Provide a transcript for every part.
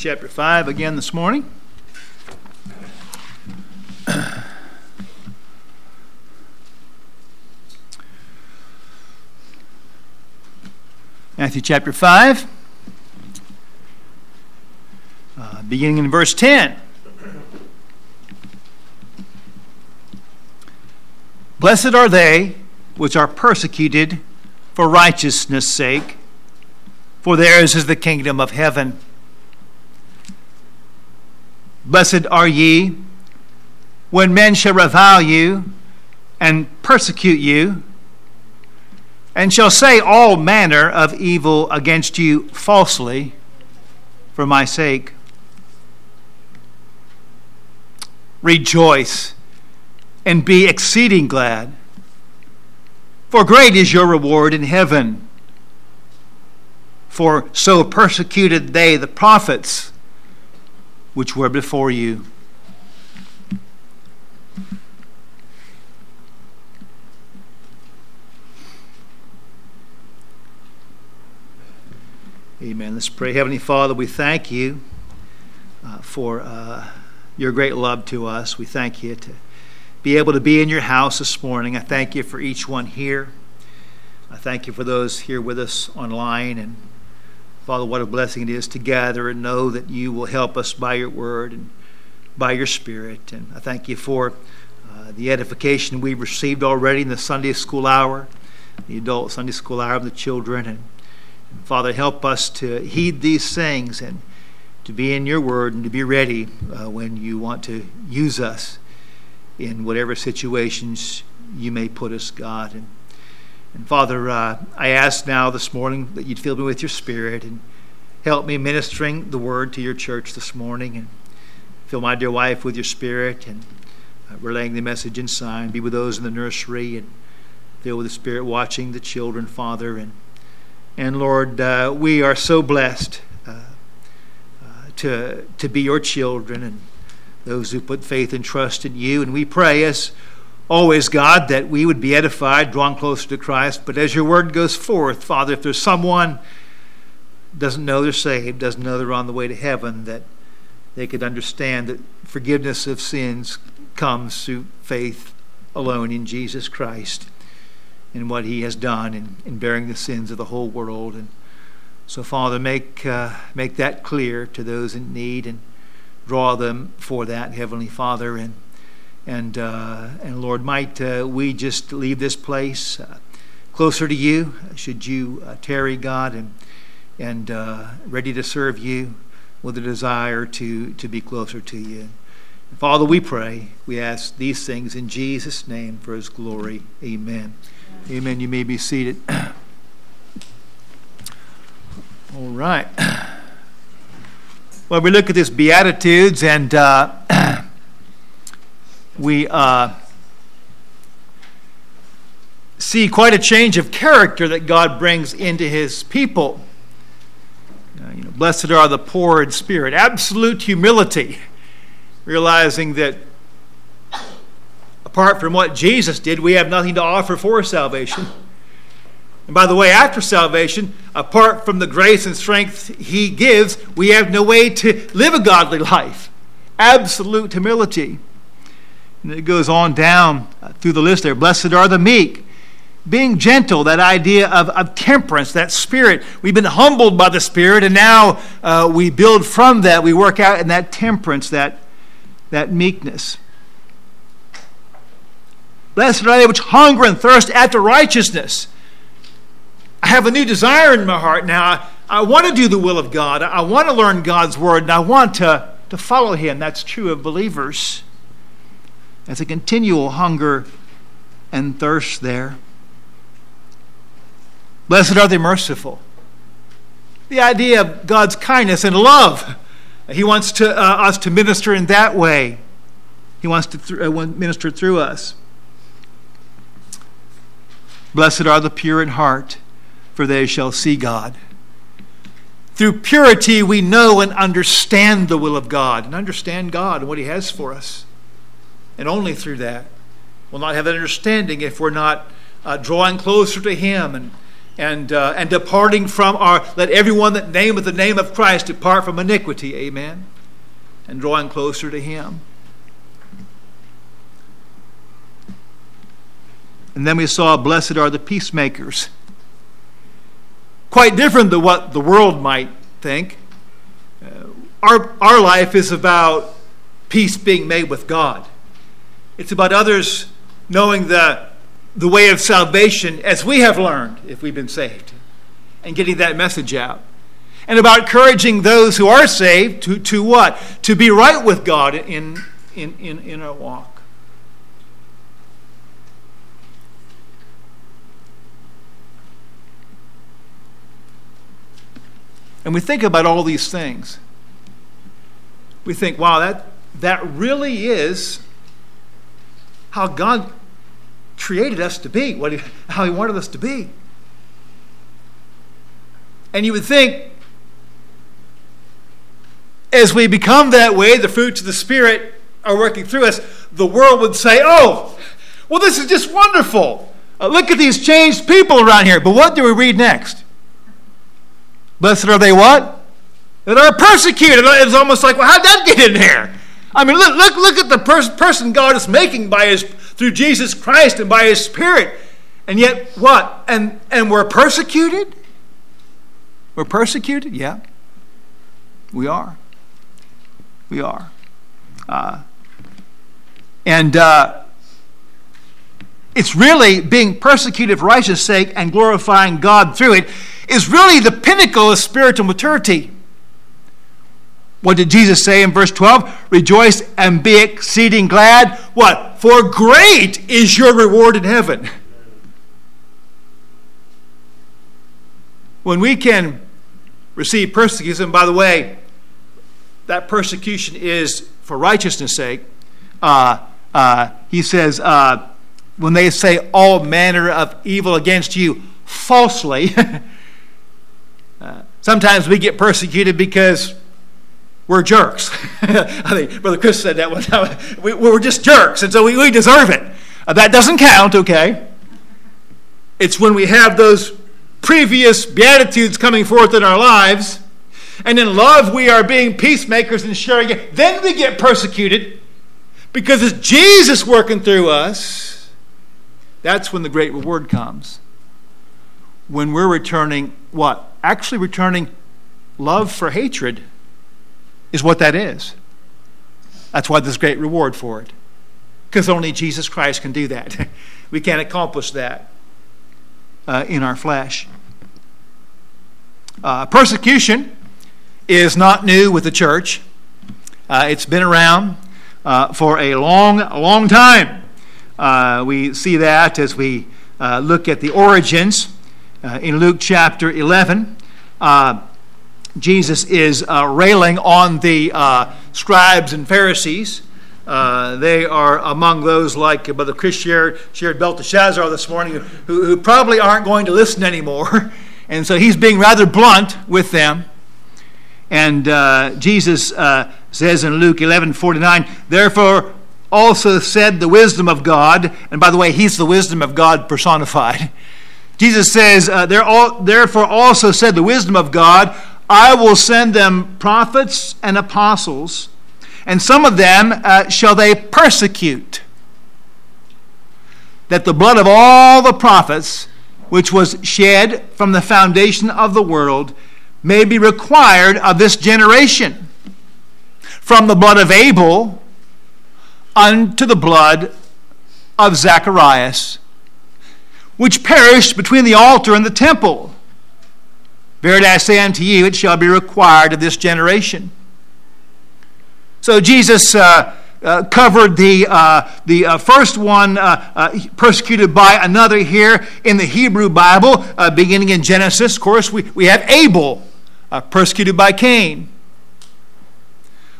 chapter 5 again this morning. Matthew chapter 5, uh, beginning in verse 10. Blessed are they which are persecuted for righteousness' sake, for theirs is the kingdom of heaven. Blessed are ye when men shall revile you and persecute you, and shall say all manner of evil against you falsely for my sake. Rejoice and be exceeding glad, for great is your reward in heaven. For so persecuted they the prophets which were before you. Amen. Let's pray. Heavenly Father, we thank you uh, for uh, your great love to us. We thank you to be able to be in your house this morning. I thank you for each one here. I thank you for those here with us online and Father, what a blessing it is to gather and know that you will help us by your word and by your spirit. And I thank you for uh, the edification we've received already in the Sunday school hour, the adult Sunday school hour of the children. And, and Father, help us to heed these things and to be in your word and to be ready uh, when you want to use us in whatever situations you may put us, God. And and Father, uh, I ask now this morning that you'd fill me with your spirit and help me ministering the word to your church this morning and fill my dear wife with your spirit and uh, relaying the message in sign. Be with those in the nursery and fill with the spirit watching the children, Father. And, and Lord, uh, we are so blessed uh, uh, to, to be your children and those who put faith and trust in you. And we pray as always, God, that we would be edified, drawn closer to Christ. But as your word goes forth, Father, if there's someone doesn't know they're saved, doesn't know they're on the way to heaven, that they could understand that forgiveness of sins comes through faith alone in Jesus Christ and what he has done in, in bearing the sins of the whole world. And so, Father, make, uh, make that clear to those in need and draw them for that, Heavenly Father. And and, uh, and Lord, might uh, we just leave this place uh, closer to you, should you uh, tarry, God, and, and uh, ready to serve you with a desire to, to be closer to you. Father, we pray, we ask these things in Jesus' name for his glory. Amen. Amen. You may be seated. All right. Well, we look at this Beatitudes, and uh, we uh, see quite a change of character that God brings into his people. Uh, you know, blessed are the poor in spirit, absolute humility, realizing that apart from what Jesus did, we have nothing to offer for salvation. And by the way, after salvation, apart from the grace and strength He gives, we have no way to live a godly life. Absolute humility. And it goes on down through the list there. Blessed are the meek. Being gentle, that idea of, of temperance, that spirit. We've been humbled by the Spirit, and now uh, we build from that. We work out in that temperance, that, that meekness. Blessed are they which hunger and thirst after righteousness. I have a new desire in my heart now. I, I want to do the will of God. I want to learn God's word, and I want to, to follow Him. That's true of believers. It's a continual hunger and thirst there. Blessed are the merciful. The idea of God's kindness and love. He wants to, uh, us to minister in that way. He wants to th- uh, minister through us. Blessed are the pure in heart, for they shall see God. Through purity, we know and understand the will of God and understand God and what He has for us and only through that. We'll not have that understanding if we're not uh, drawing closer to Him and and, uh, and departing from our, let everyone that nameth the name of Christ depart from iniquity. Amen. And drawing closer to Him. And then we saw, Blessed are the peacemakers. Quite different than what the world might think. Uh, our, our life is about peace being made with God, it's about others knowing the the way of salvation as we have learned if we've been saved and getting that message out. And about encouraging those who are saved to, to what? To be right with God in, in, in, in our walk. And we think about all these things. We think, wow, that, that really is how God created us to be, what he, how He wanted us to be. And you would think, as we become that way, the fruits of the Spirit are working through us, the world would say, oh, well, this is just wonderful. Uh, look at these changed people around here. But what do we read next? Blessed are they what? That are persecuted. It's almost like, well, how'd that get in there? I mean, look, look, look at the pers- person God is making by his through Jesus Christ and by his Spirit. And yet, what? And, and we're persecuted? We're persecuted? Yeah. We are. We are. Uh, and uh, it's really being persecuted for righteousness' sake and glorifying God through it is really the pinnacle of spiritual maturity. What did Jesus say in verse 12? Rejoice and be exceeding glad. What? For great is your reward in heaven. When we can receive persecution, by the way, that persecution is for righteousness' sake. Uh, uh, he says, uh, when they say all manner of evil against you falsely, uh, sometimes we get persecuted because we're jerks. I think Brother Chris said that one time. We, are just jerks, and so we, we deserve it. Uh, that doesn't count, okay? It's when we have those previous beatitudes coming forth in our lives, and in love we are being peacemakers and sharing it. Then we get persecuted because it's Jesus working through us. That's when the great reward comes. When we're returning what? Actually, returning love for hatred is what that is. That's why there's great reward for it. Because only Jesus Christ can do that. we can't accomplish that uh, in our flesh. Uh, persecution is not new with the church. Uh, it's been around uh, for a long, long time. Uh, we see that as we uh, look at the origins in Luke chapter 11. Jesus is uh, railing on the uh, scribes and Pharisees. Uh, they are among those like Brother Chris shared, shared Belteshazzar this morning, who, who probably aren't going to listen anymore. And so he's being rather blunt with them. And uh, Jesus uh, says in Luke 11 49, Therefore also said the wisdom of God, and by the way, he's the wisdom of God personified. Jesus says, uh, Therefore also said the wisdom of God, I will send them prophets and apostles, and some of them uh, shall they persecute, that the blood of all the prophets, which was shed from the foundation of the world, may be required of this generation, from the blood of Abel unto the blood of Zacharias, which perished between the altar and the temple. Verily I say unto you, it shall be required of this generation. So Jesus uh, uh, covered the, uh, the uh, first one uh, uh, persecuted by another here in the Hebrew Bible, beginning in Genesis. Of course, we, we have Abel persecuted by Cain.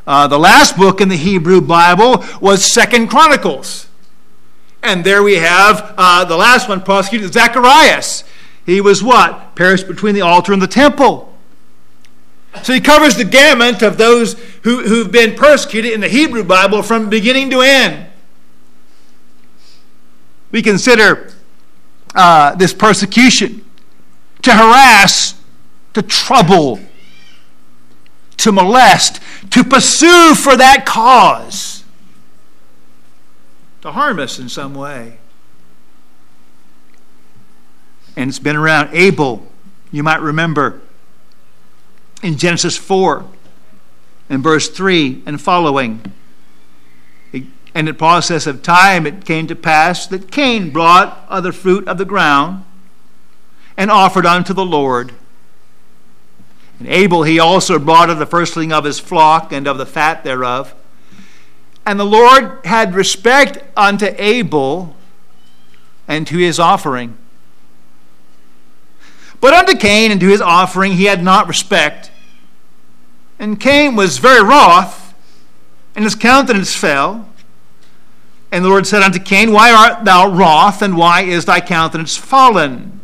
the last book in the Hebrew Bible was Second Chronicles. And there we have the last one prosecuted, Zacharias. He was what? Perished between the altar and the temple. So he covers the gamut of those who, who've been persecuted in the Hebrew Bible from beginning to end. We consider uh, this persecution to harass, to trouble, to molest, to pursue for that cause, to harm us in some way. And it's been around. Abel, you might remember in Genesis 4 and verse 3 and following. And in the process of time, it came to pass that Cain brought other fruit of the ground and offered unto the Lord. And Abel he also brought of the firstling of his flock and of the fat thereof. And the Lord had respect unto Abel and to his offering. But unto Cain and to his offering he had not respect. And Cain was very wroth, and his countenance fell. And the Lord said unto Cain, Why art thou wroth, and why is thy countenance fallen?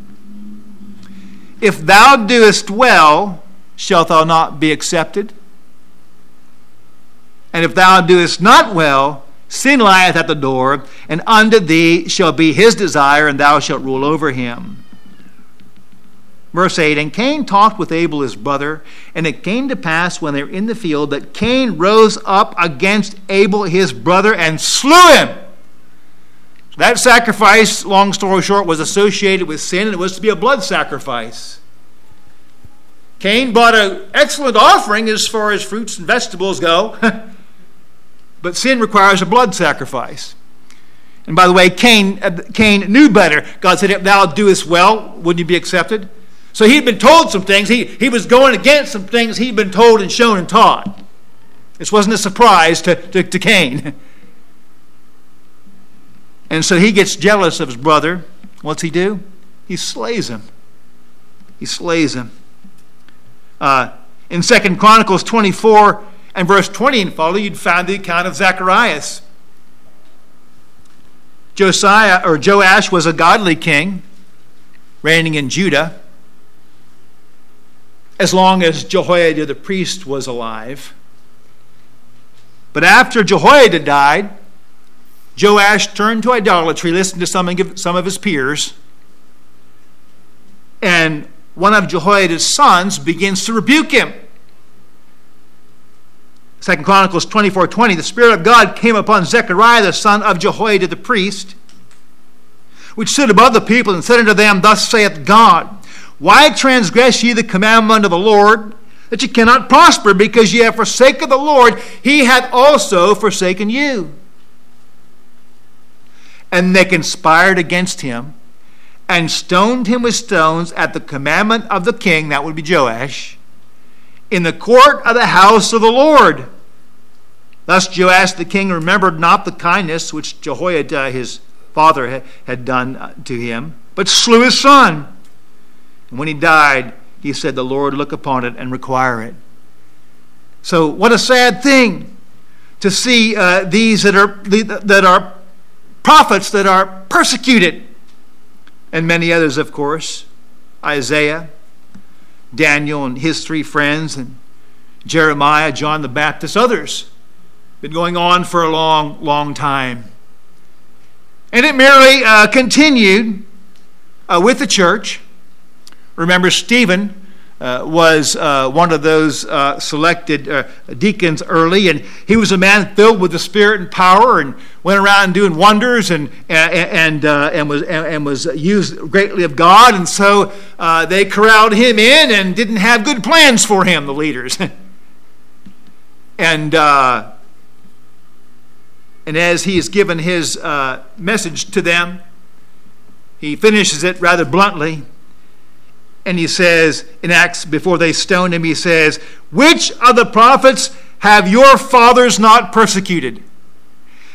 If thou doest well, shalt thou not be accepted? And if thou doest not well, sin lieth at the door, and unto thee shall be his desire, and thou shalt rule over him. Verse 8 And Cain talked with Abel his brother, and it came to pass when they were in the field that Cain rose up against Abel his brother and slew him. That sacrifice, long story short, was associated with sin, and it was to be a blood sacrifice. Cain brought an excellent offering as far as fruits and vegetables go, but sin requires a blood sacrifice. And by the way, Cain, uh, Cain knew better. God said, If thou doest well, wouldn't you be accepted? So he'd been told some things. He, he was going against some things he'd been told and shown and taught. This wasn't a surprise to, to, to Cain. And so he gets jealous of his brother. What's he do? He slays him. He slays him. Uh, in Second Chronicles 24 and verse 20 and follow, you'd find the account of Zacharias. Josiah or Joash was a godly king reigning in Judah as long as Jehoiada the priest was alive. But after Jehoiada died, Joash turned to idolatry, listened to some of, some of his peers, and one of Jehoiada's sons begins to rebuke him. Second Chronicles 24 20, the Spirit of God came upon Zechariah, the son of Jehoiada the priest, which stood above the people, and said unto them, Thus saith God, Why transgress ye the commandment of the Lord, that ye cannot prosper, because ye have forsaken the Lord? He hath also forsaken you and they conspired against him and stoned him with stones at the commandment of the king, that would be Joash, in the court of the house of the Lord. Thus Joash the king remembered not the kindness which Jehoiada his father had done uh, to him, but slew his son. And when he died, he said, The Lord look upon it and require it. So, what a sad thing to see uh, these that are, that are prophets that are persecuted, and many others, of course Isaiah, Daniel, and his three friends, and Jeremiah, John the Baptist, others. Been going on for a long, long time. And it merely uh, continued uh, with the church. Remember, Stephen uh, was uh, one of those uh, selected uh, deacons early, and he was a man filled with the Spirit and power, and went around doing wonders, and and uh, and was and, was used greatly of God, and so uh, they corralled him in and didn't have good plans for him, the leaders, and. and as he has given his message to them, he finishes it rather bluntly and he says in Acts, before they stoned him, he says, Which of the prophets have your fathers not persecuted?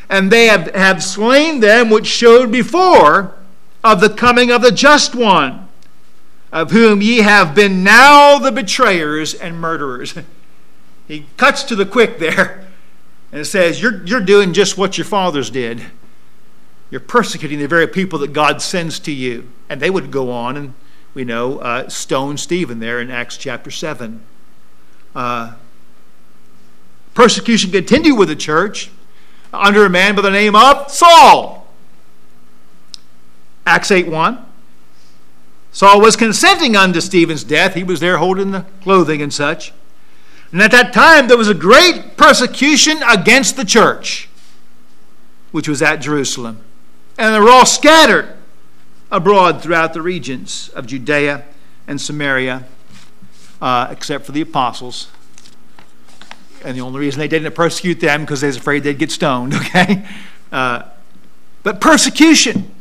And they have, have slain them which showed before of the coming of the just one, of whom ye have been now the betrayers and murderers. he cuts to the quick there and says, You're, you're doing just what your fathers did. You're persecuting the very people that God sends to you. And they would go on and we know, uh, stoned Stephen there in Acts chapter 7. Uh, persecution continued with the church under a man by the name of Saul. Acts 8 1. Saul was consenting unto Stephen's death. He was there holding the clothing and such. And at that time, there was a great persecution against the church, which was at Jerusalem. And they were all scattered abroad throughout the regions of Judea and Samaria, uh, except for the apostles. And the only reason they didn't persecute them because they was afraid they'd get stoned, okay? Uh, but persecution.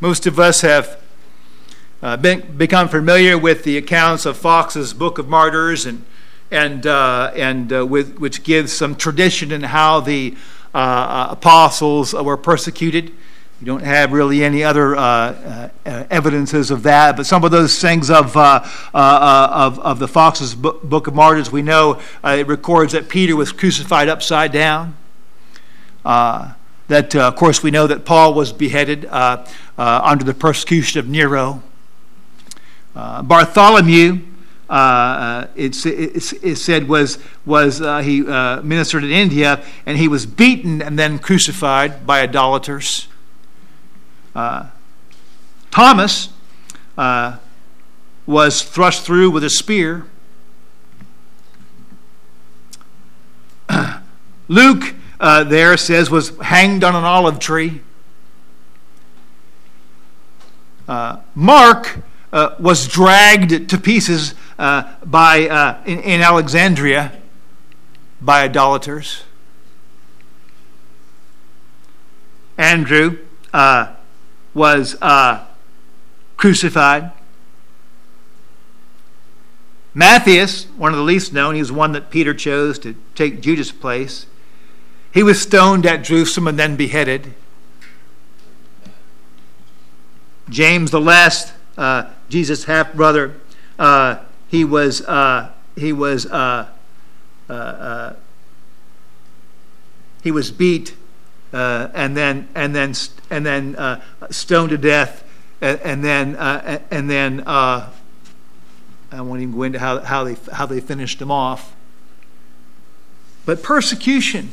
Most of us have uh, been, become familiar with the accounts of Foxe's Book of Martyrs, and and uh, and uh, with, which gives some tradition in how the uh, apostles were persecuted. We don't have really any other uh, evidences of that, but some of those things of of, of the Foxe's Book of Martyrs, we know it records that Peter was crucified upside down. that, of course, we know that Paul was beheaded under the persecution of Nero. Uh, Bartholomew, uh, uh it, it, it, said, was, was uh, he uh, ministered in India, and he was beaten and then crucified by idolaters. Thomas was thrust through with a spear. Luke uh, there says was hanged on an olive tree. Uh, Mark uh, was dragged to pieces uh, by, uh, in, in, Alexandria by idolaters. Andrew uh, was uh, crucified. Matthias, one of the least known, he was one that Peter chose to take Judas' place. He was stoned at Jerusalem and then beheaded. James, the last uh, Jesus' half brother. Uh, he was uh, he was uh, uh, he was beat Uh, and then and then and then uh, stoned to death and, and then uh, and then I won't even go into how, how they how they finished him off. But persecution,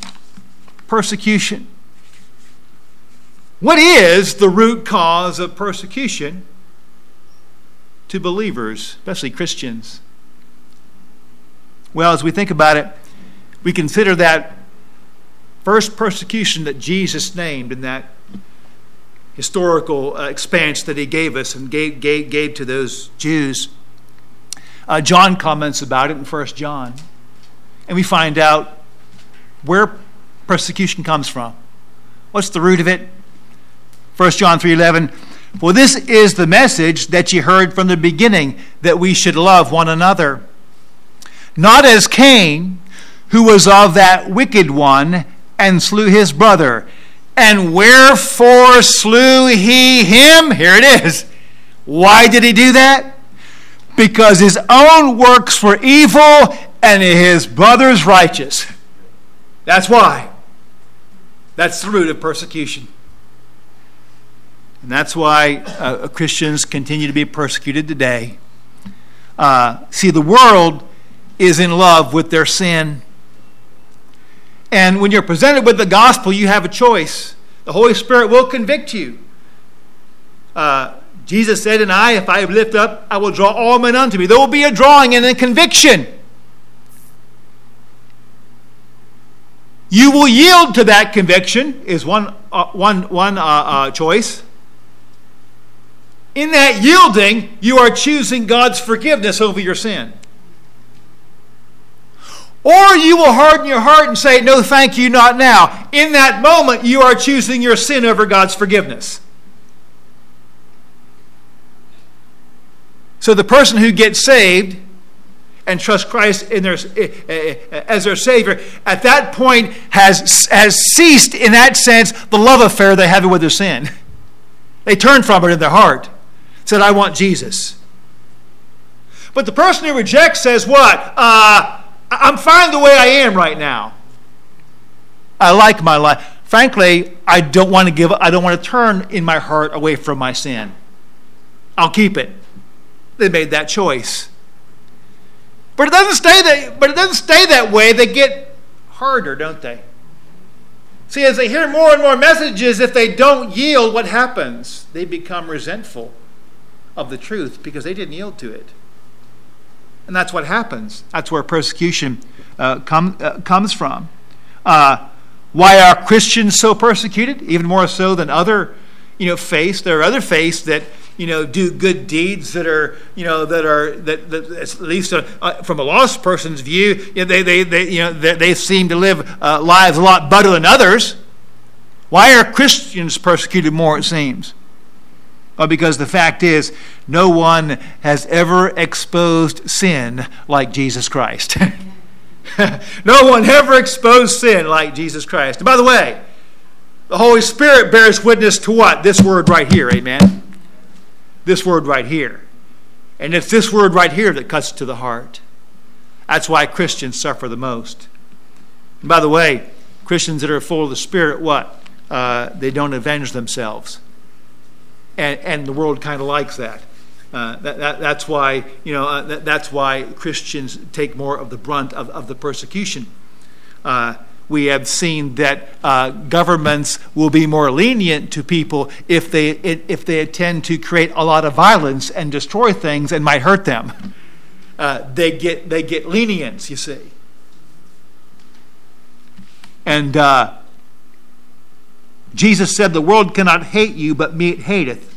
persecution. What is the root cause of persecution? to believers, especially Christians? Well, as we think about it, we consider that first persecution that Jesus named in that historical uh, expanse that he gave us and gave, gave, gave to those Jews. Uh, John comments about it in 1 John. And we find out where persecution comes from. What's the root of it? 1 John 3:11 for this is the message that ye heard from the beginning, that we should love one another. Not as Cain, who was of that wicked one, and slew his brother. And wherefore slew he him? Here it is. Why did he do that? Because his own works were evil and his brother's righteous. That's why. That's the root of persecution. And that's why uh, Christians continue to be persecuted today. Uh, see, the world is in love with their sin. And when you're presented with the gospel, you have a choice. The Holy Spirit will convict you. Uh, Jesus said, And I, if I lift up, I will draw all men unto me. There will be a drawing and a conviction. You will yield to that conviction, is one, uh, one, one uh, uh choice. In that yielding, you are choosing God's forgiveness over your sin. Or you will harden your heart and say, No, thank you, not now. In that moment, you are choosing your sin over God's forgiveness. So the person who gets saved and trusts Christ their, eh, eh, eh, as their Savior, at that point has, has ceased, in that sense, the love affair they have with their sin. They turn from it in their heart said, I want Jesus. But the person who rejects says, What? Uh, I'm fine the way I am right now. I like my life. Frankly, I don't want to give I don't want to turn in my heart away from my sin. I'll keep it. They made that choice. But it doesn't stay that but it doesn't stay that way. They get harder, don't they? See, as they hear more and more messages, if they don't yield, what happens? They become resentful of the truth because they didn't yield to it. And that's what happens. That's where persecution uh, uh, comes from. Uh, why are Christians so persecuted? Even more so than other you know, faiths. There are other faiths that you know do good deeds that are you know that are that, that at least uh, uh, from a lost person's view you know, they, they, they you know they, they seem to live uh, lives a lot better than others why are christians persecuted more it seems well, because the fact is no one has ever exposed sin like jesus christ no one ever exposed sin like jesus christ and by the way the holy spirit bears witness to what this word right here amen this word right here. And it's this word right here that cuts to the heart. That's why Christians suffer the most. And by the way, Christians that are full of the Spirit, what? Uh, they don't avenge themselves. And, and the world kind of likes that. Uh, that, that, that's why you know uh, that, that's why Christians take more of the brunt of, of the persecution. Uh, we have seen that uh, governments will be more lenient to people if they, if they tend to create a lot of violence and destroy things and might hurt them. Uh, they, get, they get lenience, you see. And uh, Jesus said, The world cannot hate you, but me it hateth,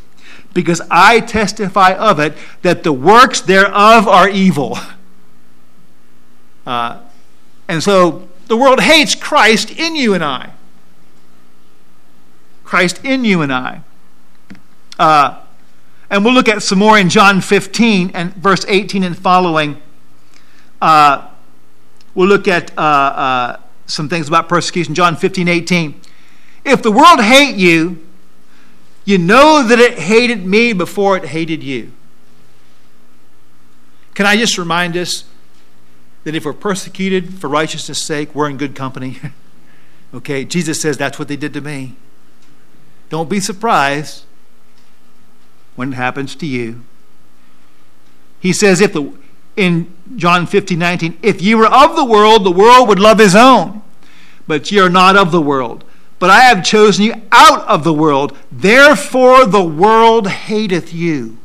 because I testify of it that the works thereof are evil. Uh, and so the world hates Christ in you and I. Christ in you and I. Uh, and we'll look at some more in John 15 and verse 18 and following. Uh, we'll look at uh, uh some things about persecution. John 15, 18. If the world hate you, you know that it hated me before it hated you. Can I just remind us that if we're persecuted for righteousness' sake, we're in good company. okay, Jesus says that's what they did to me. Don't be surprised when it happens to you. He says, if the in John 15, 19, if ye were of the world, the world would love his own. But ye are not of the world. But I have chosen you out of the world. Therefore the world hateth you.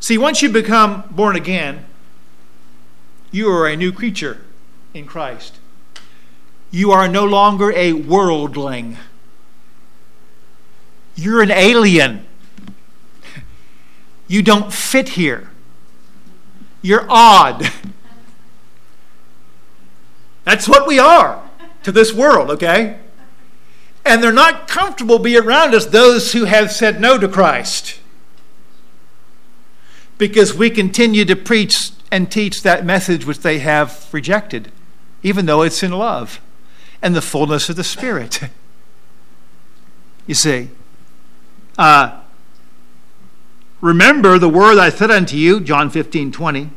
See, once you become born again, you are a new creature in Christ. You are no longer a worldling. You're an alien. You don't fit here. You're odd. That's what we are to this world, okay? And they're not comfortable be around us, those who have said no to Christ. Because we continue to preach and teach that message which they have rejected, even though it's in love and the fullness of the Spirit. you see, uh, remember the word I said unto you, John 15 20.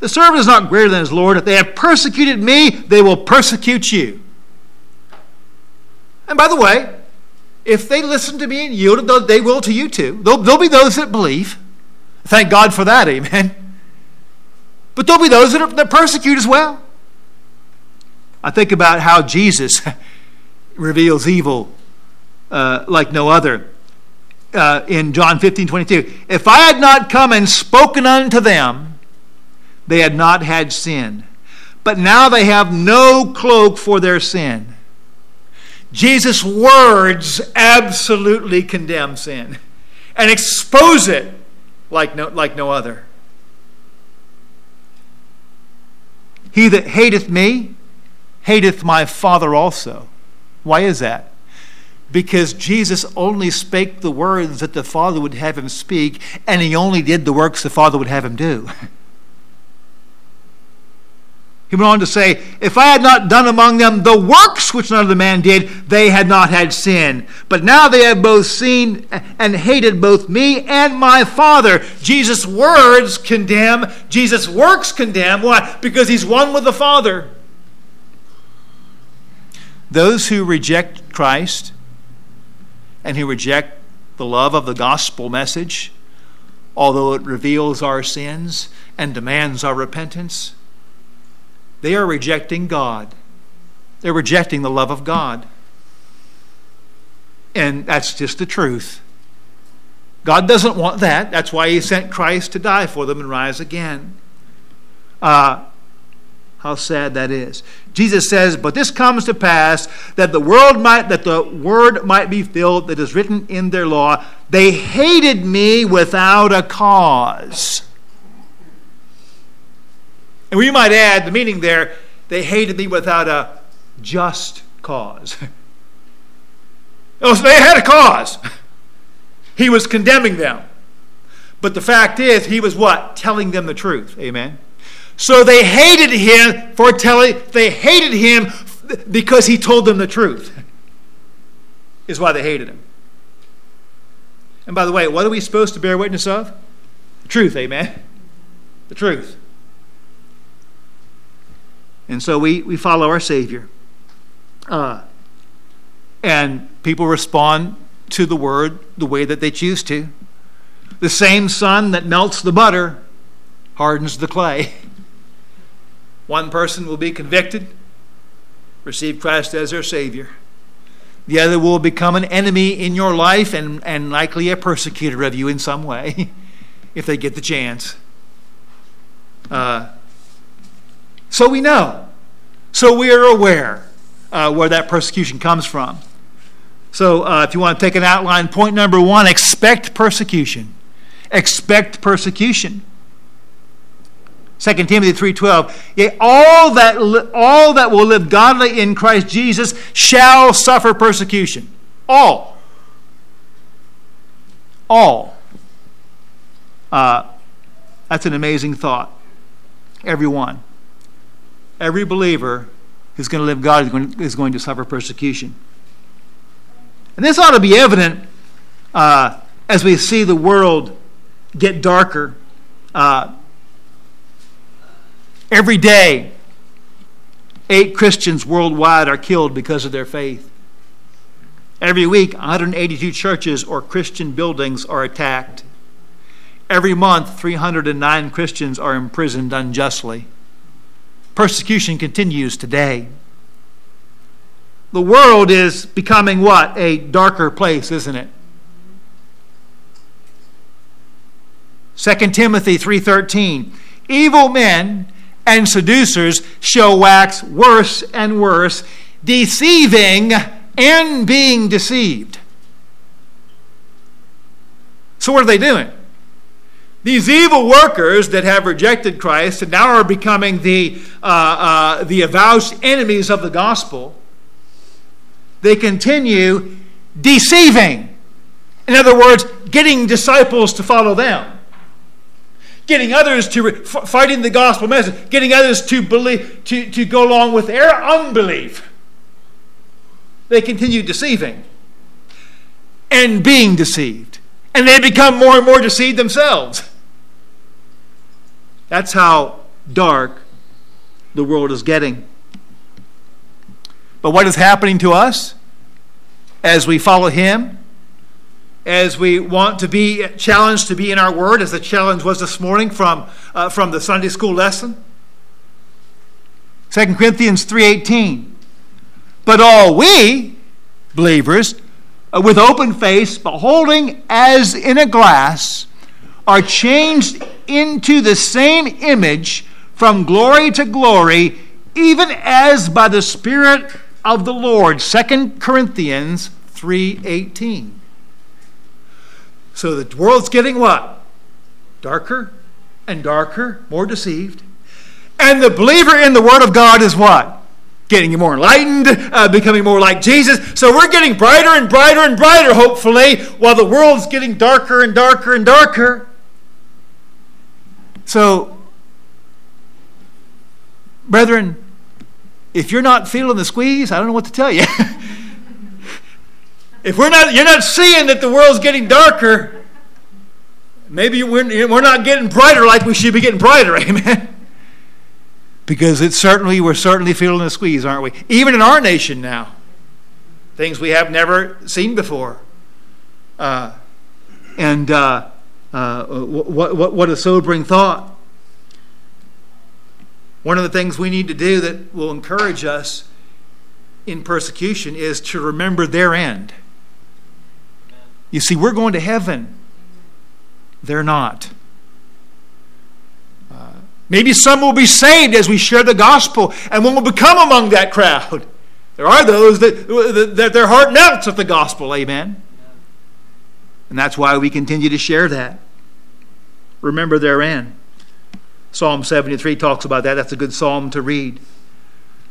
The servant is not greater than his Lord. If they have persecuted me, they will persecute you. And by the way, if they listen to me and yield, they will to you too. There'll, there'll be those that believe. Thank God for that, amen. But there'll be those that, are, that persecute as well. I think about how Jesus reveals evil uh, like no other. Uh, in John 15 22, if I had not come and spoken unto them, they had not had sin. But now they have no cloak for their sin. Jesus' words absolutely condemn sin and expose it like no, like no other. He that hateth me hateth my Father also. Why is that? Because Jesus only spake the words that the Father would have him speak, and he only did the works the Father would have him do. He went on to say, If I had not done among them the works which none other man did, they had not had sin. But now they have both seen and hated both me and my Father. Jesus' words condemn, Jesus' works condemn. Why? Because he's one with the Father. Those who reject Christ and who reject the love of the gospel message, although it reveals our sins and demands our repentance, they are rejecting God. They're rejecting the love of God. And that's just the truth. God doesn't want that. That's why He sent Christ to die for them and rise again. Uh, how sad that is. Jesus says, "But this comes to pass that the world might that the word might be filled that is written in their law. They hated me without a cause." And we might add the meaning there, they hated me without a just cause. oh, so they had a cause. He was condemning them. But the fact is, he was what? Telling them the truth. Amen. So they hated him for telling, they hated him because he told them the truth, is why they hated him. And by the way, what are we supposed to bear witness of? The truth, amen? The truth. And so we, we follow our Savior. Uh, and people respond to the word the way that they choose to. The same sun that melts the butter hardens the clay. One person will be convicted, receive Christ as their Savior. The other will become an enemy in your life and, and likely a persecutor of you in some way if they get the chance. Uh, so we know. So we are aware uh, where that persecution comes from. So uh, if you want to take an outline, point number one expect persecution. Expect persecution. 2 Timothy 3:12 Yea, all that all that will live godly in Christ Jesus shall suffer persecution. All. All. Uh, that's an amazing thought. Everyone. Every believer who's going to live God is going, is going to suffer persecution. And this ought to be evident uh, as we see the world get darker. Uh, Every day, eight Christians worldwide are killed because of their faith. Every week, 182 churches or Christian buildings are attacked. Every month, 309 Christians are imprisoned unjustly. Persecution continues today. The world is becoming what? A darker place, isn't it? 2 Timothy 3:13 Evil men and seducers shall wax worse and worse, deceiving and being deceived. So, what are they doing? These evil workers that have rejected Christ and now are becoming the, uh, uh, the avowed enemies of the gospel, they continue deceiving. In other words, getting disciples to follow them getting others to f- fighting the gospel message, getting others to believe to, to go along with their unbelief. They continue deceiving and being deceived. And they become more and more deceived themselves. That's how dark the world is getting. But what is happening to us as we follow Him? as we want to be challenged to be in our word, as the challenge was this morning from, uh, from the Sunday school lesson. 2 Corinthians 3.18 But all we, believers, Uh, with open face, beholding as in a glass, are changed into the same image from glory to glory, even as by the Spirit of the Lord. 2 Corinthians 3.18 so the world's getting what? Darker and darker, more deceived. And the believer in the Word of God is what? Getting more enlightened, uh, becoming more like Jesus. So we're getting brighter and brighter and brighter, hopefully, while the world's getting darker and darker and darker. So, brethren, if you're not feeling the squeeze, I don't know what to tell you. If we're not, you're not seeing that the world's getting darker, maybe we're, we're not getting brighter like we should be getting brighter, amen? Because it's certainly, we're certainly feeling the squeeze, aren't we? Even in our nation now. Things we have never seen before. Uh, and uh, uh, what, what, what a sobering thought. One of the things we need to do that will encourage us in persecution is to remember their end. You see, we're going to heaven. They're not. Maybe some will be saved as we share the gospel, and one will become among that crowd. There are those that, that their heart melts at the gospel. Amen. And that's why we continue to share that. Remember therein. Psalm 73 talks about that. That's a good psalm to read.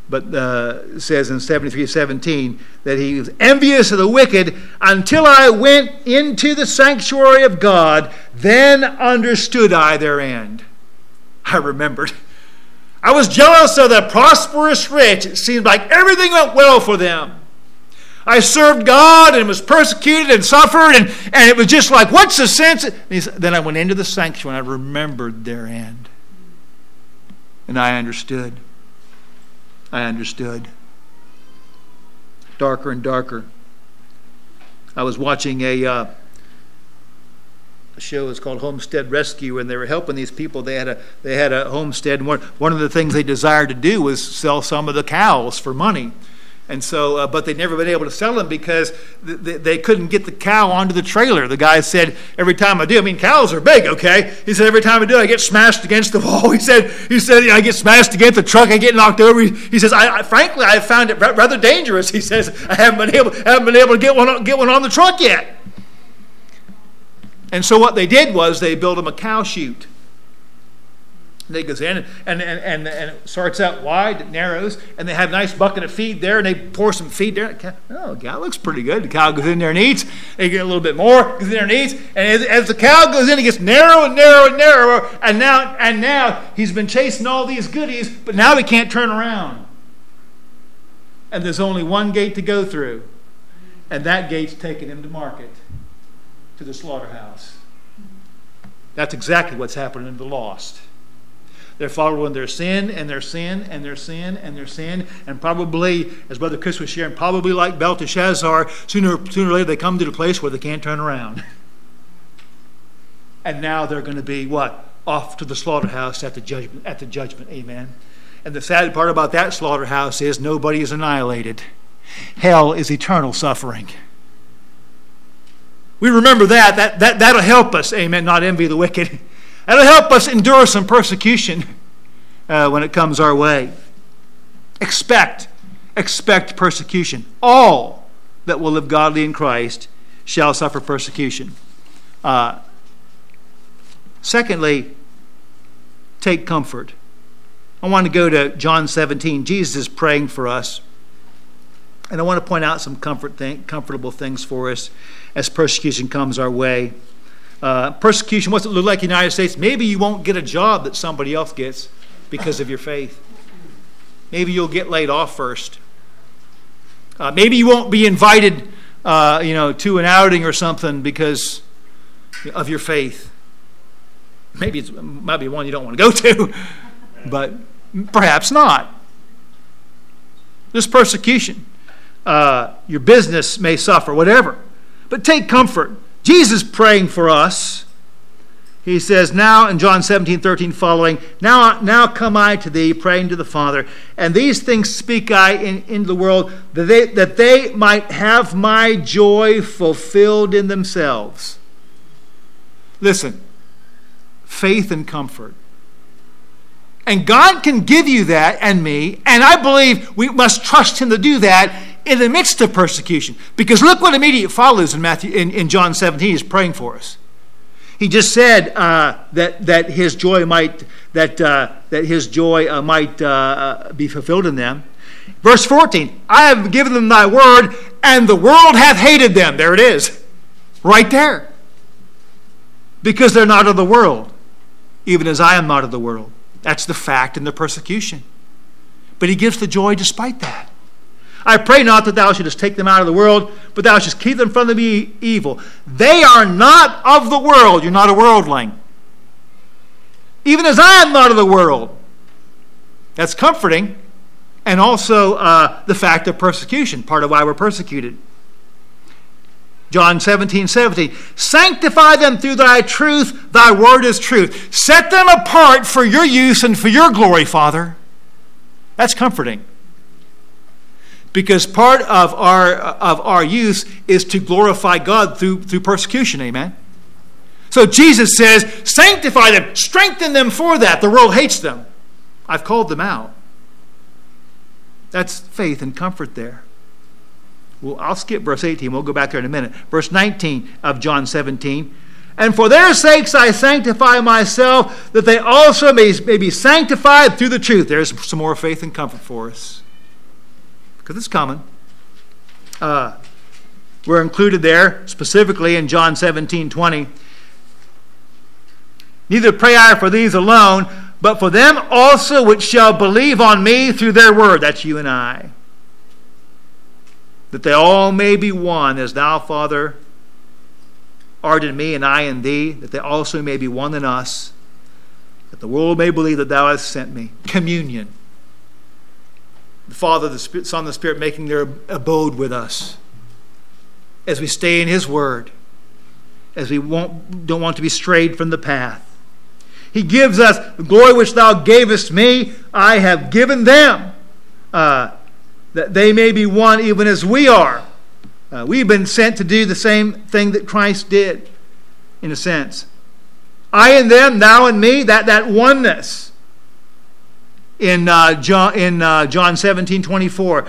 But uh, says in 73:17 that he was envious of the wicked until I went into the sanctuary of God, then understood I their end. I remembered. I was jealous of the prosperous rich. It seemed like everything went well for them. I served God and was persecuted and suffered, and, and it was just like, what's the sense? then I went into the sanctuary and I remembered their end. And I understood. I understood. Darker and darker. I was watching a, uh, show it's called Homestead Rescue, and they were helping these people. They had a they had a homestead, and one one of the things they desired to do was sell some of the cows for money. And so, uh, but they'd never been able to sell them because th- th- they couldn't get the cow onto the trailer. The guy said, every time I do, I mean, cows are big, okay? He said, every time I do, I get smashed against the wall. He said, he said, I get smashed against the truck, I get knocked over. He, he says, I, I, frankly, I found it rather dangerous. He says, I haven't been able, haven't been able to get one, get one on the truck yet. And so what they did was they built him a cow chute. They goes in and, and, and, and it starts out wide, it narrows, and they have a nice bucket of feed there, and they pour some feed there. Oh, the cow looks pretty good. The cow goes in there and eats. They get a little bit more, goes in there and eats. And as, as the cow goes in, it gets narrow and narrow and narrower. And now, and now he's been chasing all these goodies, but now he can't turn around. And there's only one gate to go through, and that gate's taking him to market, to the slaughterhouse. That's exactly what's happening to the lost. They're following their sin and their sin and their sin and their sin. And probably, as Brother Chris was sharing, probably like Belteshazzar, sooner, sooner or later they come to the place where they can't turn around. And now they're going to be what? Off to the slaughterhouse at the judgment. At the judgment. Amen. And the sad part about that slaughterhouse is nobody is annihilated. Hell is eternal suffering. We remember that. That, that. That'll help us, amen, not envy the wicked. That'll help us endure some persecution uh, when it comes our way. Expect, expect persecution. All that will live godly in Christ shall suffer persecution. Uh, secondly, take comfort. I want to go to John 17. Jesus is praying for us. And I want to point out some comfort thing, comfortable things for us as persecution comes our way. Uh, persecution, what's it look like in the United States? Maybe you won't get a job that somebody else gets because of your faith. Maybe you'll get laid off first. Uh, maybe you won't be invited, uh, you know, to an outing or something because of your faith. Maybe it might be one you don't want to go to, but perhaps not. This persecution, uh, your business may suffer, whatever. But take comfort Jesus praying for us. He says, Now in John 17, 13 following, Now, now come I to thee, praying to the Father, and these things speak I in, in the world, that they, that they might have my joy fulfilled in themselves. Listen, faith and comfort. And God can give you that and me, and I believe we must trust Him to do that in the midst of persecution. Because look what immediately follows in Matthew in, in John 17. He's praying for us. He just said uh, that that his joy might that uh, that his joy uh, might uh, uh, be fulfilled in them. Verse 14, I have given them thy word, and the world hath hated them. There it is. Right there. Because they're not of the world, even as I am not of the world. That's the fact in the persecution. But he gives the joy despite that. I pray not that thou shouldest take them out of the world, but thou shouldst keep them from the evil. They are not of the world. You're not a worldling. Even as I am not of the world. That's comforting. And also uh, the fact of persecution, part of why we're persecuted. John 17, 17. Sanctify them through thy truth, thy word is truth. Set them apart for your use and for your glory, Father. That's comforting because part of our of our use is to glorify God through through persecution. Amen. So Jesus says, sanctify them, strengthen them for that. The world hates them. I've called them out. That's faith and comfort there. Well, I'll skip verse 18. We'll go back there in a minute. Verse 19 of John 17. And for their sakes I sanctify myself, that they also may, may be sanctified through the truth. There's some more faith and comfort for us. Because it's coming. Uh, we're included there specifically in John 17 20. Neither pray I for these alone, but for them also which shall believe on me through their word. That's you and I. That they all may be one, as thou, Father, art in me and I in thee, that they also may be one in us, that the world may believe that thou hast sent me. Communion. The Father, the Spirit, Son, the Spirit making their abode with us as we stay in His Word, as we don't want to be strayed from the path. He gives us the glory which thou gavest me, I have given them, uh, that they may be one even as we are. Uh, we've been sent to do the same thing that Christ did, in a sense. I and them, thou and me, that, that oneness. In, uh, John, in uh, John 17 24.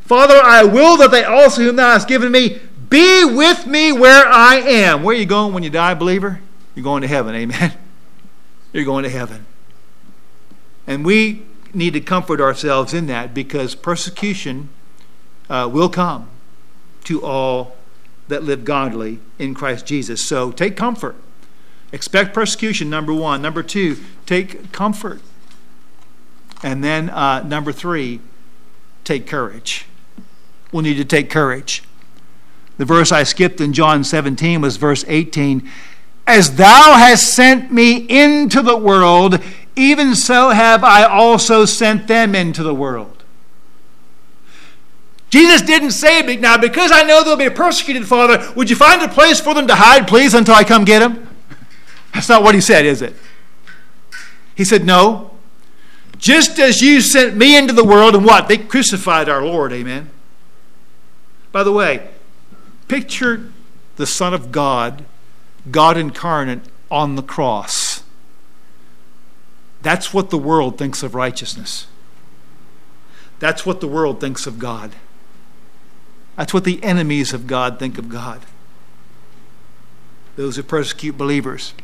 Father, I will that they also, whom thou hast given me, be with me where I am. Where are you going when you die, believer? You're going to heaven, amen. you're going to heaven. And we need to comfort ourselves in that because persecution uh, will come to all that live godly in Christ Jesus. So take comfort. Expect persecution, number one. Number two, take comfort. And then uh, number three, take courage. We'll need to take courage. The verse I skipped in John 17 was verse 18. As thou hast sent me into the world, even so have I also sent them into the world. Jesus didn't say, Now, because I know they'll be persecuted, Father, would you find a place for them to hide, please, until I come get them? That's not what he said, is it? He said, No. Just as you sent me into the world, and what? They crucified our Lord, amen? By the way, picture the Son of God God incarnate on the cross. That's what the world thinks of righteousness. That's what the world thinks of God. That's what the enemies of God think of God. Those who persecute believers.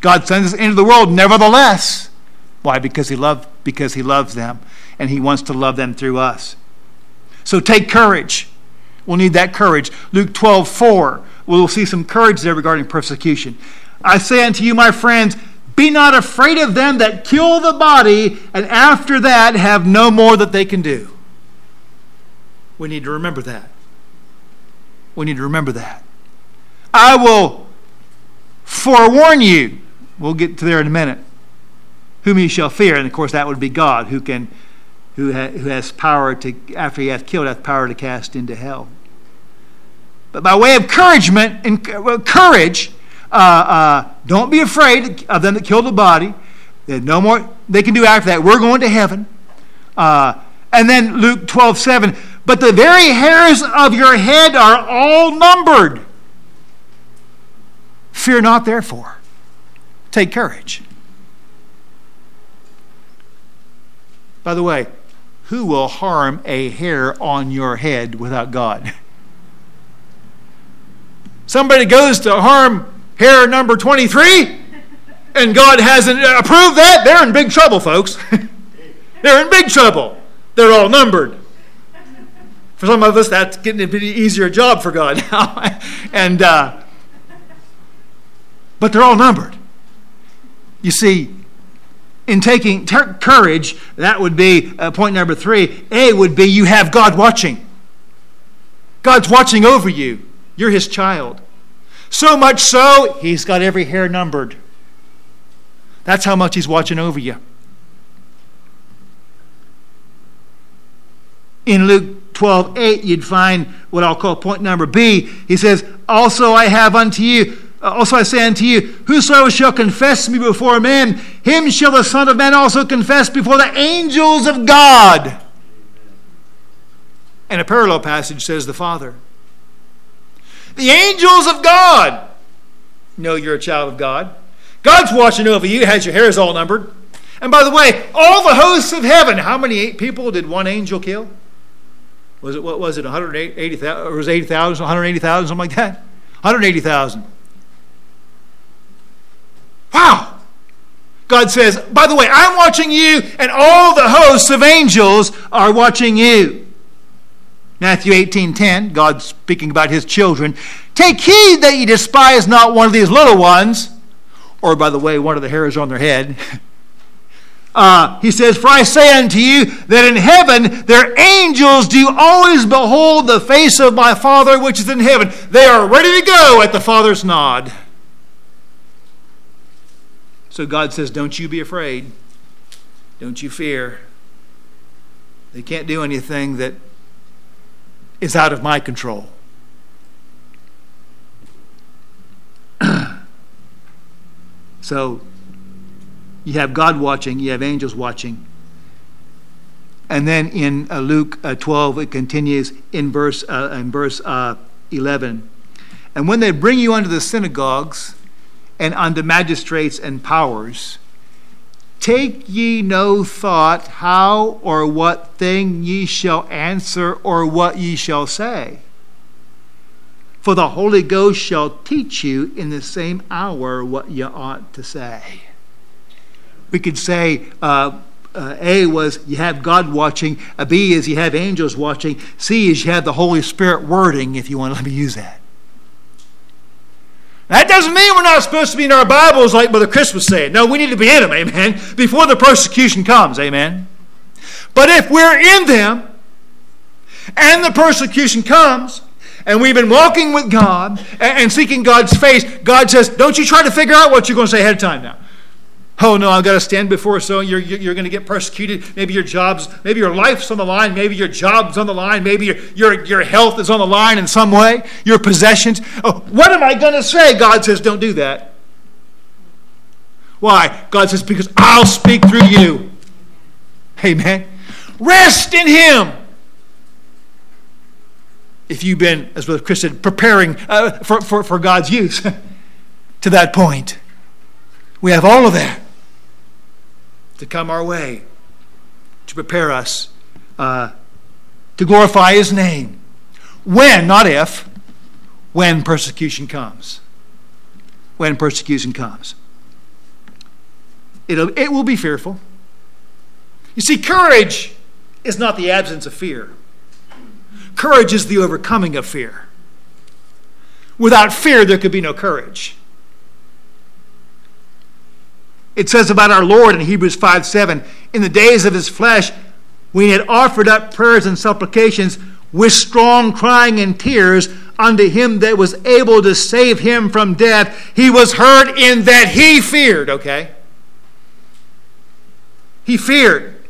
God sends us into the world nevertheless. Why? Because he love because he loves them and he wants to love them through us. So take courage. We'll need that courage. Luke 12, 4 we'll see some courage there regarding persecution. I say unto you, my friends, be not afraid of them that kill the body, and after that have no more that they can do. We need to remember that. We need to remember that. I will forewarn you. We'll get to there in a minute. Whom you shall fear, and of course that would be God, who can, who, ha, who has power to, after he hath killed, hath power to cast into hell. But by way of encouragement courage, uh, uh, don't be afraid of them that killed the body. There's no more they can do after that. We're going to heaven. Uh, and then Luke 12, 7. But the very hairs of your head are all numbered. Fear not, therefore. Take courage. By the way, who will harm a hair on your head without God? somebody goes to harm hair number 23 and God hasn't approved that, they're in big trouble, folks. they're in big trouble. They're all numbered. For some of us, that's getting a bit easier job for God now. and uh, but they're all numbered. You see, in taking ter- courage, that would be uh, point number three. A would be you have God watching. God's watching over you. You're his child. So much so, he's got every hair numbered. That's how much he's watching over you. In Luke 12, 8, you'd find what I'll call point number B. He says, Also I have unto you, uh, also I say unto you, whosoever shall confess me before men, him shall the Son of Man also confess before the angels of God. And a parallel passage says the Father the angels of God. know you're a child of God. God's watching over you, has your hairs all numbered. And by the way, all the hosts of heaven, how many people did one angel kill? Was it, what was it, 180,000, or was it 80,000, 180,000, something like that? 180,000. Wow! God says, by the way, I'm watching you, and all the hosts of angels are watching you. Matthew 18:10, God speaking about his children, take heed that ye despise not one of these little ones, or by the way, one of the hairs on their head. Uh, he says, For I say unto you that in heaven their angels do always behold the face of my Father which is in heaven. They are ready to go at the Father's nod. So God says, Don't you be afraid. Don't you fear. They can't do anything that is out of my control. so you have God watching, you have angels watching. And then in uh, Luke uh, 12, it continues in verse, uh, in verse uh, 11. And when they bring you unto the synagogues and unto magistrates and powers, take ye no thought how or what thing ye shall answer or what ye shall say. For the Holy Ghost shall teach you in the same hour what ye ought to say we could say uh, uh, A was you have God watching, a B is you have angels watching, C is you have the Holy Spirit wording, if you want to let me use that. That doesn't mean we're not supposed to be in our Bibles like Brother Chris was saying. No, we need to be in them, amen, before the persecution comes, amen. But if we're in them and the persecution comes, and we've been walking with God and seeking God's face, God says, Don't you try to figure out what you're going to say ahead of time now. Oh no, I've got to stand before so you're, you're going to get persecuted. Maybe your job's, maybe your life's on the line. Maybe your job's on the line. Maybe your, your, your health is on the line in some way. Your possessions. Oh, what am I going to say? God says, don't do that. Why? God says, because I'll speak through you. Amen. Rest in Him. If you've been, as Chris said, preparing uh, for, for, for God's use to that point, we have all of that to come our way to prepare us uh, to glorify His name. When, not if, when persecution comes. When persecution comes. It'll, it will be fearful. You see, courage is not the absence of fear, courage is the overcoming of fear. Without fear, there could be no courage. It says about our Lord in Hebrews 5 7, in the days of his flesh, when he had offered up prayers and supplications with strong crying and tears unto him that was able to save him from death, he was heard in that he feared, okay? He feared.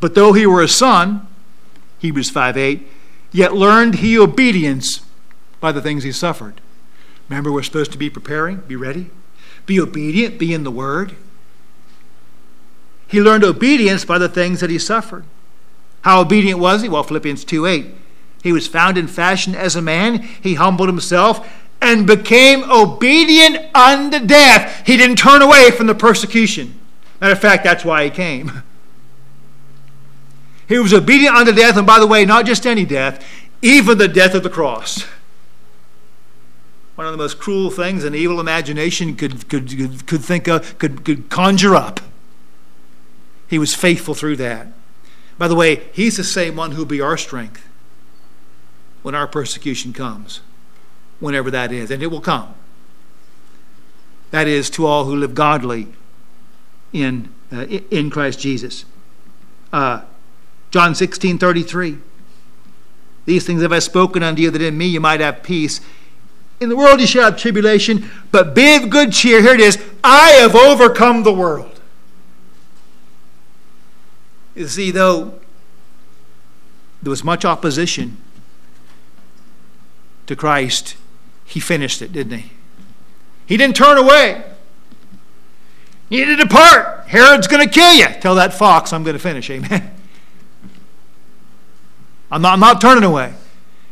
But though he were a son, Hebrews 5 8, yet learned he obedience by the things he suffered. Remember, we're supposed to be preparing, be ready. Be obedient, be in the Word. He learned obedience by the things that he suffered. How obedient was he? Well, Philippians 2 8. He was found in fashion as a man. He humbled himself and became obedient unto death. He didn't turn away from the persecution. Matter of fact, that's why he came. He was obedient unto death, and by the way, not just any death, even the death of the cross one of the most cruel things an evil imagination could, could, could, could think of, could, could conjure up. He was faithful through that. By the way, he's the same one who'll be our strength when our persecution comes, whenever that is, and it will come. That is to all who live godly in, uh, in Christ Jesus. Uh, John 16 33. These things have I spoken unto you that in me you might have peace. In the world you shall have tribulation, but be of good cheer. Here it is I have overcome the world. You see, though there was much opposition to Christ, he finished it, didn't he? He didn't turn away. He didn't depart. Herod's going to kill you. Tell that fox I'm going to finish. Amen. I'm not, I'm not turning away.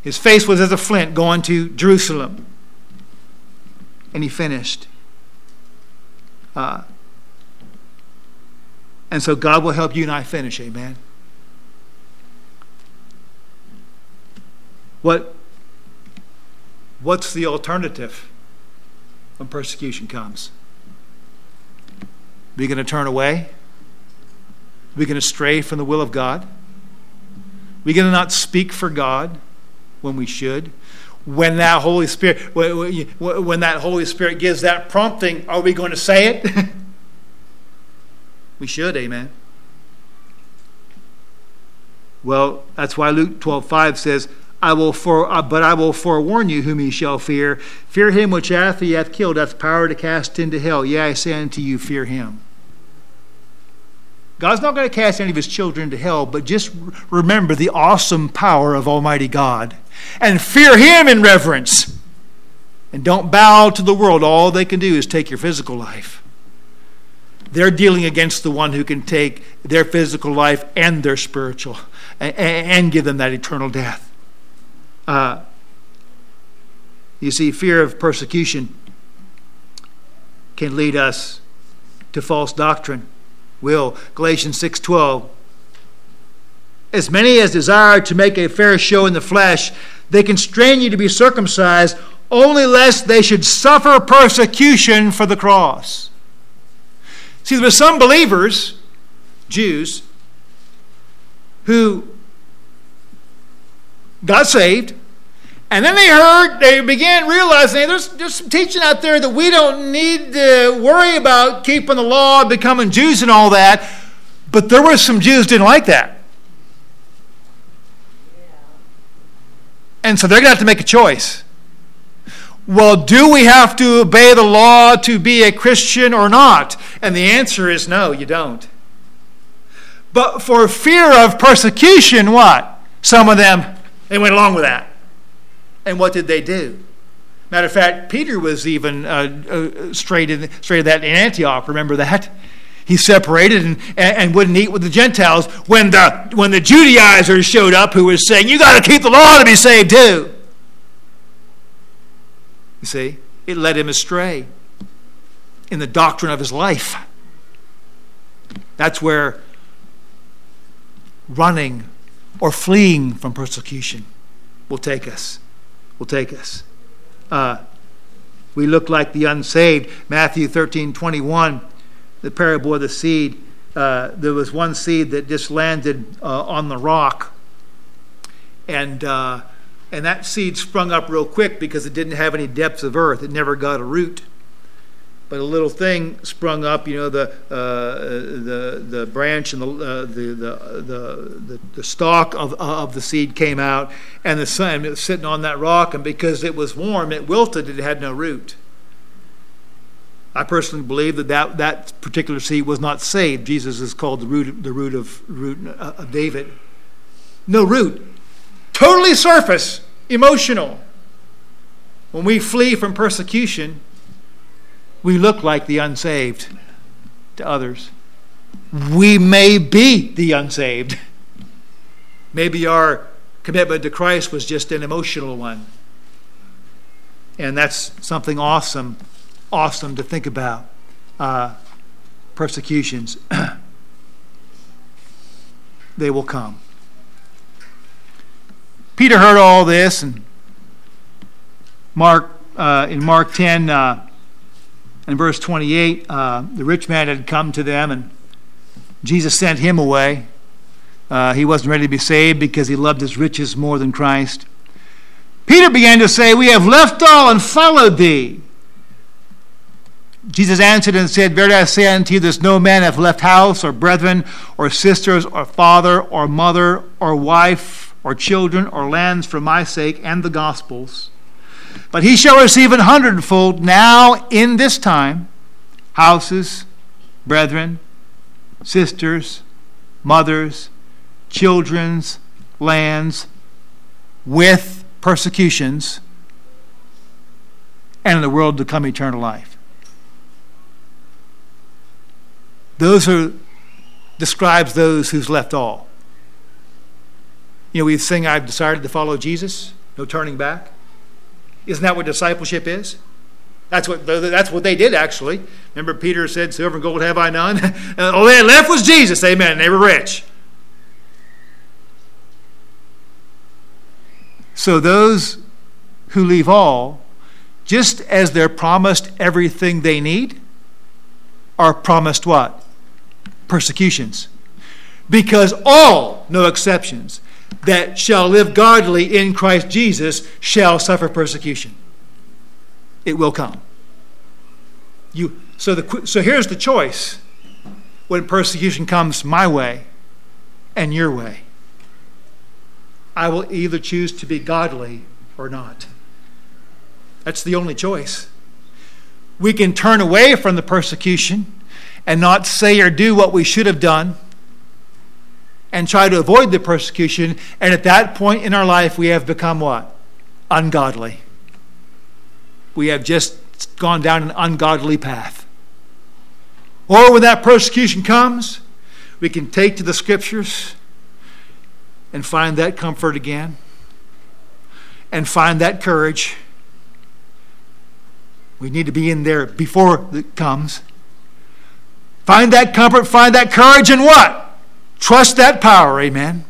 His face was as a flint going to Jerusalem. And he finished. Uh, and so God will help you and I finish. Amen. What, what's the alternative when persecution comes? Are we going to turn away? Are we going to stray from the will of God? Are we going to not speak for God when we should? When that Holy Spirit, when that Holy Spirit gives that prompting, are we going to say it? we should, amen. Well, that's why Luke 12 5 says, I will for, uh, but I will forewarn you whom ye shall fear. Fear him which after he hath killed hath power to cast into hell. Yea, I say unto you, fear him. God's not going to cast any of his children into hell, but just remember the awesome power of Almighty God. And fear him in reverence. And don't bow to the world. All they can do is take your physical life. They're dealing against the one who can take their physical life and their spiritual and, give them that eternal death. Uh, you see, fear of persecution can lead us to false doctrine. Will Galatians six twelve. As many as desire to make a fair show in the flesh, they constrain you to be circumcised, only lest they should suffer persecution for the cross. See, there were some believers, Jews, who got saved. And then they heard, they began realizing there's, there's some teaching out there that we don't need to worry about keeping the law, becoming Jews, and all that. But there were some Jews didn't like that. And so they're going to have to make a choice. Well, do we have to obey the law to be a Christian or not? And the answer is no, you don't. But for fear of persecution, what? Some of them they went along with that. And what did they do? Matter of fact, Peter was even uh, uh, straight, in, straight that in Antioch. Remember that? He separated and, and wouldn't eat with the Gentiles when the, when the Judaizers showed up who was saying, You got to keep the law to be saved too. You see, it led him astray in the doctrine of his life. That's where running or fleeing from persecution will take us. Will take us. Uh, we look like the unsaved. Matthew 13 21, the parable of the seed. Uh, there was one seed that just landed uh, on the rock. And, uh, and that seed sprung up real quick because it didn't have any depths of earth. It never got a root but a little thing sprung up. You know, the uh, the the branch and the, uh, the, the, the the stalk of of the seed came out, and the sun was sitting on that rock, and because it was warm, it wilted. It had no root. I personally believe that, that that particular seed was not saved. Jesus is called the root the root of root uh, of David. No root, totally surface, emotional. When we flee from persecution, we look like the unsaved to others. We may be the unsaved. Maybe our commitment to Christ was just an emotional one. And that's something awesome, awesome to think about. Uh, persecutions, they will come. Peter heard all this, and Mark uh, in Mark 10, uh, in verse 28, uh, the rich man had come to them, and Jesus sent him away. Uh, he wasn't ready to be saved because he loved his riches more than Christ. Peter began to say, We have left all and followed thee. Jesus answered and said, Verily I say unto you, there's no man hath left house, or brethren, or sisters, or father, or mother, or wife, or children, or lands for my sake and the gospel's but he shall receive an hundredfold now in this time houses, brethren, sisters, mothers, children's, lands, with persecutions, and in the world to come eternal life. Those are describes those who's left all. You know, we sing, I've decided to follow Jesus, no turning back. Isn't that what discipleship is? That's what, that's what they did, actually. Remember, Peter said, Silver and gold have I none? all they had left was Jesus. Amen. They were rich. So those who leave all, just as they're promised everything they need, are promised what? Persecutions. Because all, no exceptions, that shall live godly in Christ Jesus shall suffer persecution. It will come. You, so, the, so here's the choice when persecution comes my way and your way. I will either choose to be godly or not. That's the only choice. We can turn away from the persecution and not say or do what we should have done and try to avoid the persecution. And at that point in our life, we have become what? Ungodly. We have just gone down an ungodly path. Or when that persecution comes, we can take to the scriptures and find that comfort again and find that courage. We need to be in there before it comes. Find that comfort, find that courage, and what? Trust that power, amen.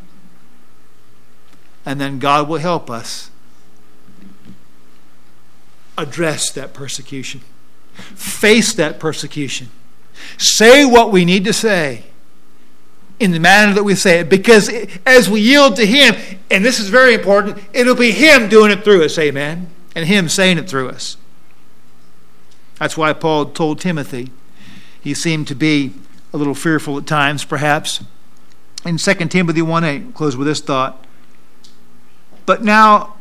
And then God will help us address that persecution, face that persecution, say what we need to say in the manner that we say it because as we yield to Him, and this is very important, it'll be Him doing it through us, amen, and Him saying it through us. That's why Paul told Timothy. He seemed to be a little fearful at times, perhaps. In 2 Timothy 1 8, close with this thought. But now,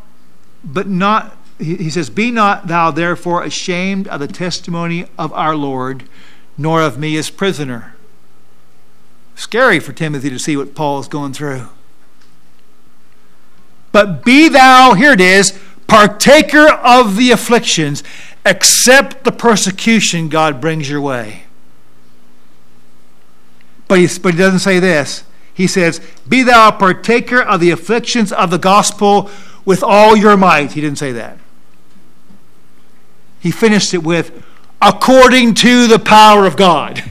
but not, he says, Be not thou therefore ashamed of the testimony of our Lord, nor of me as prisoner Scary for Timothy to see what Paul is going through. But be thou, here it is, partaker of the afflictions, accept the persecution God brings your way. But he, but he doesn't say this. He says, Be thou a partaker of the afflictions of the gospel with all your might. He didn't say that. He finished it with, according to the power of God.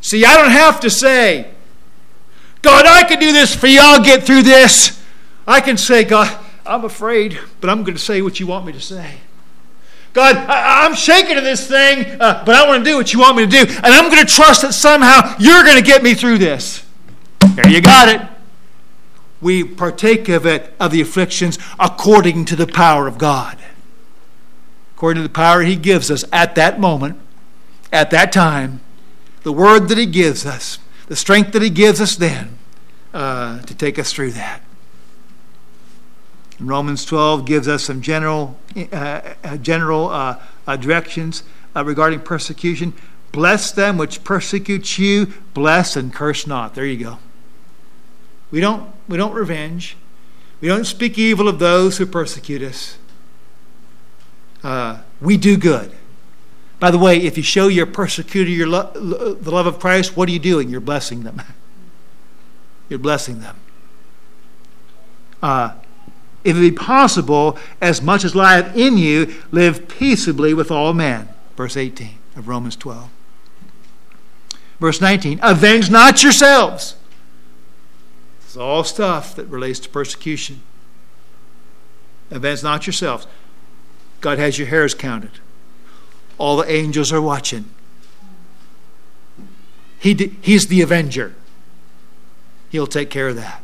See, I don't have to say, God, I can do this for you. I'll get through this. I can say, God, I'm afraid, but I'm going to say what you want me to say. God, I, am shaking to this thing, uh, but I want to do what you want me to do. And I'm going to trust that somehow you're going to get me through this. There you got it. We partake of it, of the afflictions, according to the power of God. According to the power He gives us at that moment, at that time the word that He gives us, the strength that He gives us then uh, to take us through that. Romans 12 gives us some general, uh, uh general uh, uh, directions uh, regarding persecution. Bless them which persecute you, bless and curse not. There you go. We don't, we don't revenge. We don't speak evil of those who persecute us. we do good. By the way, if you show your persecutor your lo- the love of Christ, what are you doing? You're blessing them. You're blessing them. If it be possible, as much as lieth in you, live peaceably with all men. Verse 18 of Romans 12. Verse 19 Avenge not yourselves. It's all stuff that relates to persecution. Avenge not yourselves. God has your hairs counted. All the angels are watching. He, he's the avenger. He'll take care of that.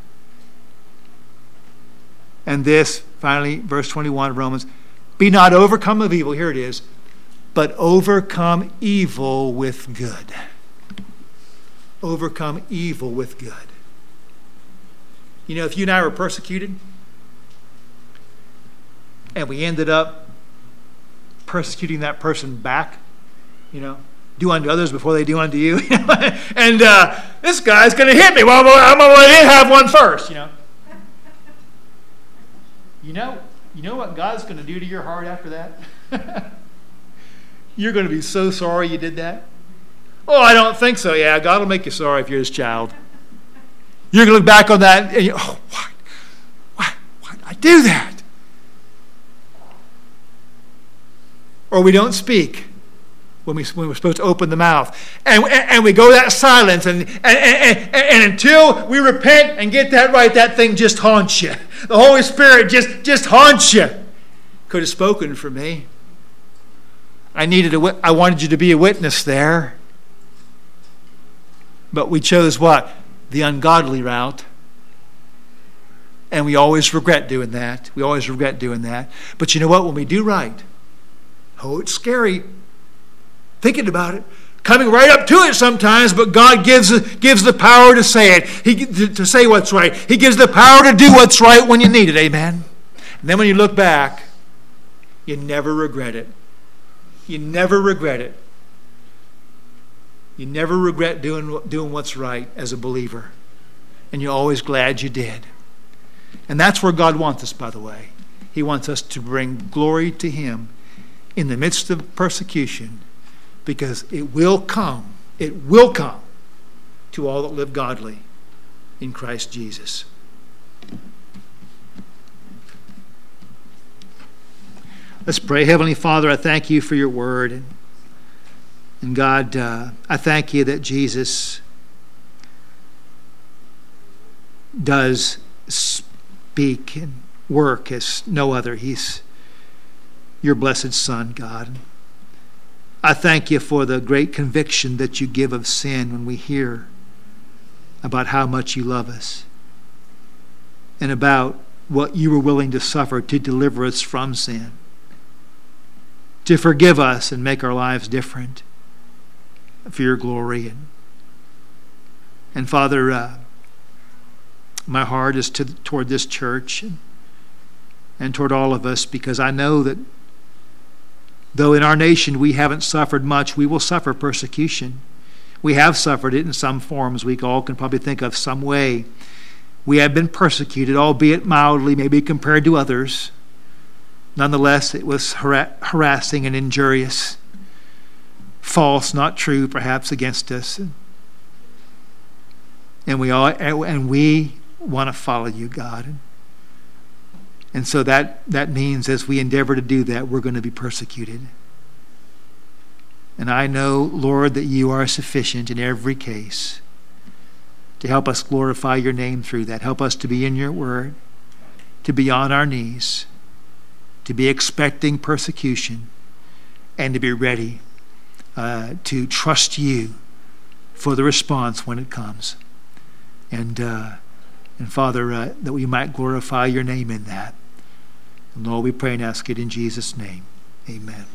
And this, finally, verse 21 of Romans be not overcome of evil, here it is, but overcome evil with good. Overcome evil with good. You know, if you and I were persecuted and we ended up persecuting that person back. You know, do unto others before they do unto you. and uh, this guy's going to hit me. Well, I'm going to let him have one first. You know. You know, you know what God's going to do to your heart after that? you're going to be so sorry you did that. Oh, I don't think so. Yeah, God will make you sorry if you're His child. You're going to look back on that and you, oh, why, why, why did I do that? or we don't speak when, we, when we're supposed to open the mouth. And, and, and we go that silence, and, and, and, and until we repent and get that right, that thing just haunts you. The Holy Spirit just, just haunts you. Could have spoken for me. I needed a, I wanted you to be a witness there. But we chose what? The ungodly route. And we always regret doing that. We always regret doing that. But you know what? When we do right, oh, it's scary thinking about it. Coming right up to it sometimes, but God gives, gives the power to say it, he, to say what's right. He gives the power to do what's right when you need it. Amen. And then when you look back, you never regret it. You never regret it. You never regret doing, doing what's right as a believer. And you're always glad you did. And that's where God wants us, by the way. He wants us to bring glory to Him in the midst of persecution because it will come. It will come to all that live godly in Christ Jesus. Let's pray. Heavenly Father, I thank you for your word. And God, uh, I thank you that Jesus does speak and work as no other. He's your blessed Son, God. I thank you for the great conviction that you give of sin when we hear about how much you love us and about what you were willing to suffer to deliver us from sin, to forgive us and make our lives different for your glory. And, and Father, uh, my heart is to, toward this church and, and toward all of us because I know that though in our nation we haven't suffered much, we will suffer persecution. We have suffered it in some forms. We all can probably think of some way. We have been persecuted, albeit mildly, maybe compared to others. Nonetheless, it was harassing and injurious, false, not true, perhaps against us. And we all, and we want to follow you, God. And so that, that means as we endeavor to do that, we're going to be persecuted. And I know, Lord, that you are sufficient in every case to help us glorify your name through that. Help us to be in your word, to be on our knees, to be expecting persecution, and to be ready uh, to trust you for the response when it comes. And, uh, and Father, uh, that we might glorify your name in that. And Lord, we pray and ask it in Jesus' name. Amen.